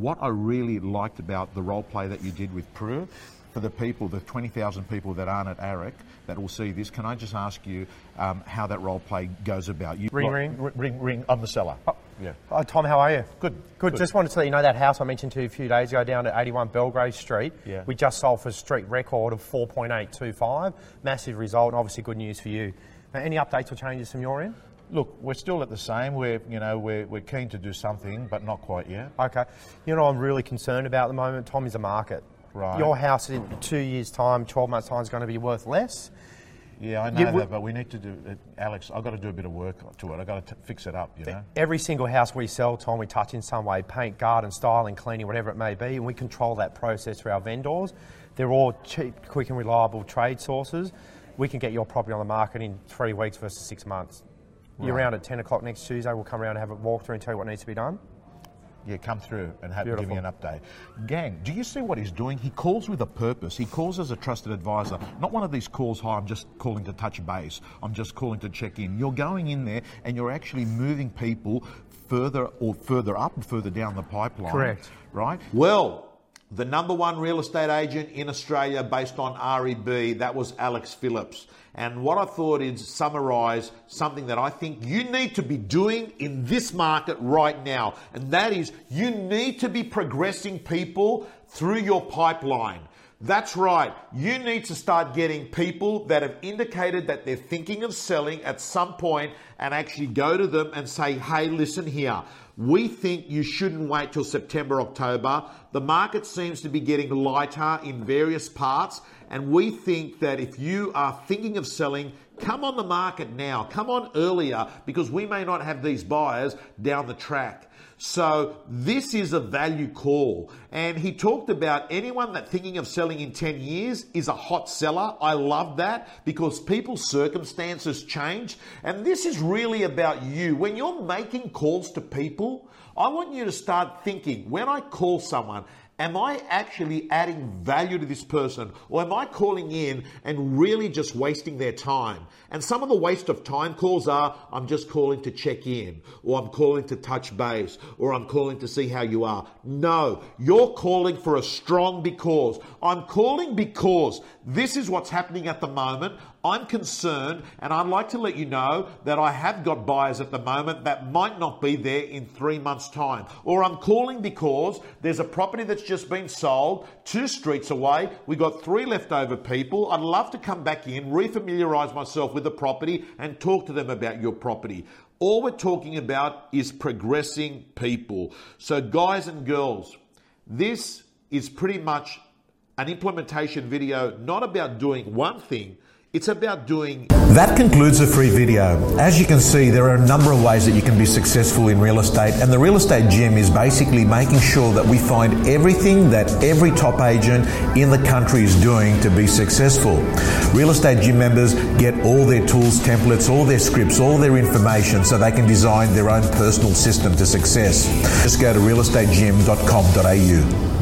what I really liked about the role play that you did with Prue, for the people, the 20,000 people that aren't at AREC that will see this, can I just ask you um, how that role play goes about? You, Ring, ring. ring, ring. I'm the seller. yeah. Oh, Tom, how are you? Good, Good. good. Just wanted to let you know that house I mentioned to you a few days ago down at 81 Belgrave Street. Yeah. We just sold for a street record of 4.825. Massive result, and obviously good news for you. Now, any updates or changes from your end? Look, we're still at the same. We're, you know, we're, we're keen to do something, but not quite yet. Okay. You know, what I'm really concerned about at the moment, Tom, is the market. Right. Your house in two years' time, 12 months' time, is going to be worth less. Yeah, I know that, but we need to do, uh, Alex. I've got to do a bit of work to it. I've got to t- fix it up. You know. Every single house we sell, Tom, we touch in some way paint, garden, styling, cleaning, whatever it may be, and we control that process for our vendors. They're all cheap, quick, and reliable trade sources. We can get your property on the market in three weeks versus six months. You're Right. around at 10 o'clock next Tuesday. We'll come around and have a walkthrough and tell you what needs to be done. Yeah, come through and have, give me an update. Gang, do you see what he's doing? He calls with a purpose. He calls as a trusted advisor. Not one of these calls, hi, I'm just calling to touch base. I'm just calling to check in. You're going in there and you're actually moving people further or further up and further down the pipeline. Correct. Right? Well, the number one real estate agent in Australia based on REB, that was Alex Phillips. And what I thought is summarize something that I think you need to be doing in this market right now. And that is you need to be progressing people through your pipeline. That's right. You need to start getting people that have indicated that they're thinking of selling at some point and actually go to them and say, hey, listen here. We think you shouldn't wait till September, October. The market seems to be getting lighter in various parts. And we think that if you are thinking of selling, come on the market now. Come on earlier because we may not have these buyers down the track. So this is a value call. And he talked about anyone that thinking of selling in 10 years is a hot seller. I love that because people's circumstances change. And this is really about you. When you're making calls to people, I want you to start thinking when I call someone, Am I actually adding value to this person? Or am I calling in and really just wasting their time? And some of the waste of time calls are I'm just calling to check in, or I'm calling to touch base, or I'm calling to see how you are. No, you're calling for a strong because. I'm calling because this is what's happening at the moment. I'm concerned, and I'd like to let you know that I have got buyers at the moment that might not be there in three months' time. Or I'm calling because there's a property that's just been sold two streets away. We got three leftover people. I'd love to come back in, refamiliarize myself with the property, and talk to them about your property. All we're talking about is progressing people. So, guys and girls, this is pretty much an implementation video, not about doing one thing, it's about doing That concludes the free video. As you can see, there are a number of ways that you can be successful in real estate, and the Real Estate Gym is basically making sure that we find everything that every top agent in the country is doing to be successful. Real Estate Gym members get all their tools, templates, all their scripts, all their information so they can design their own personal system to success. Just go to realestategym.com.au.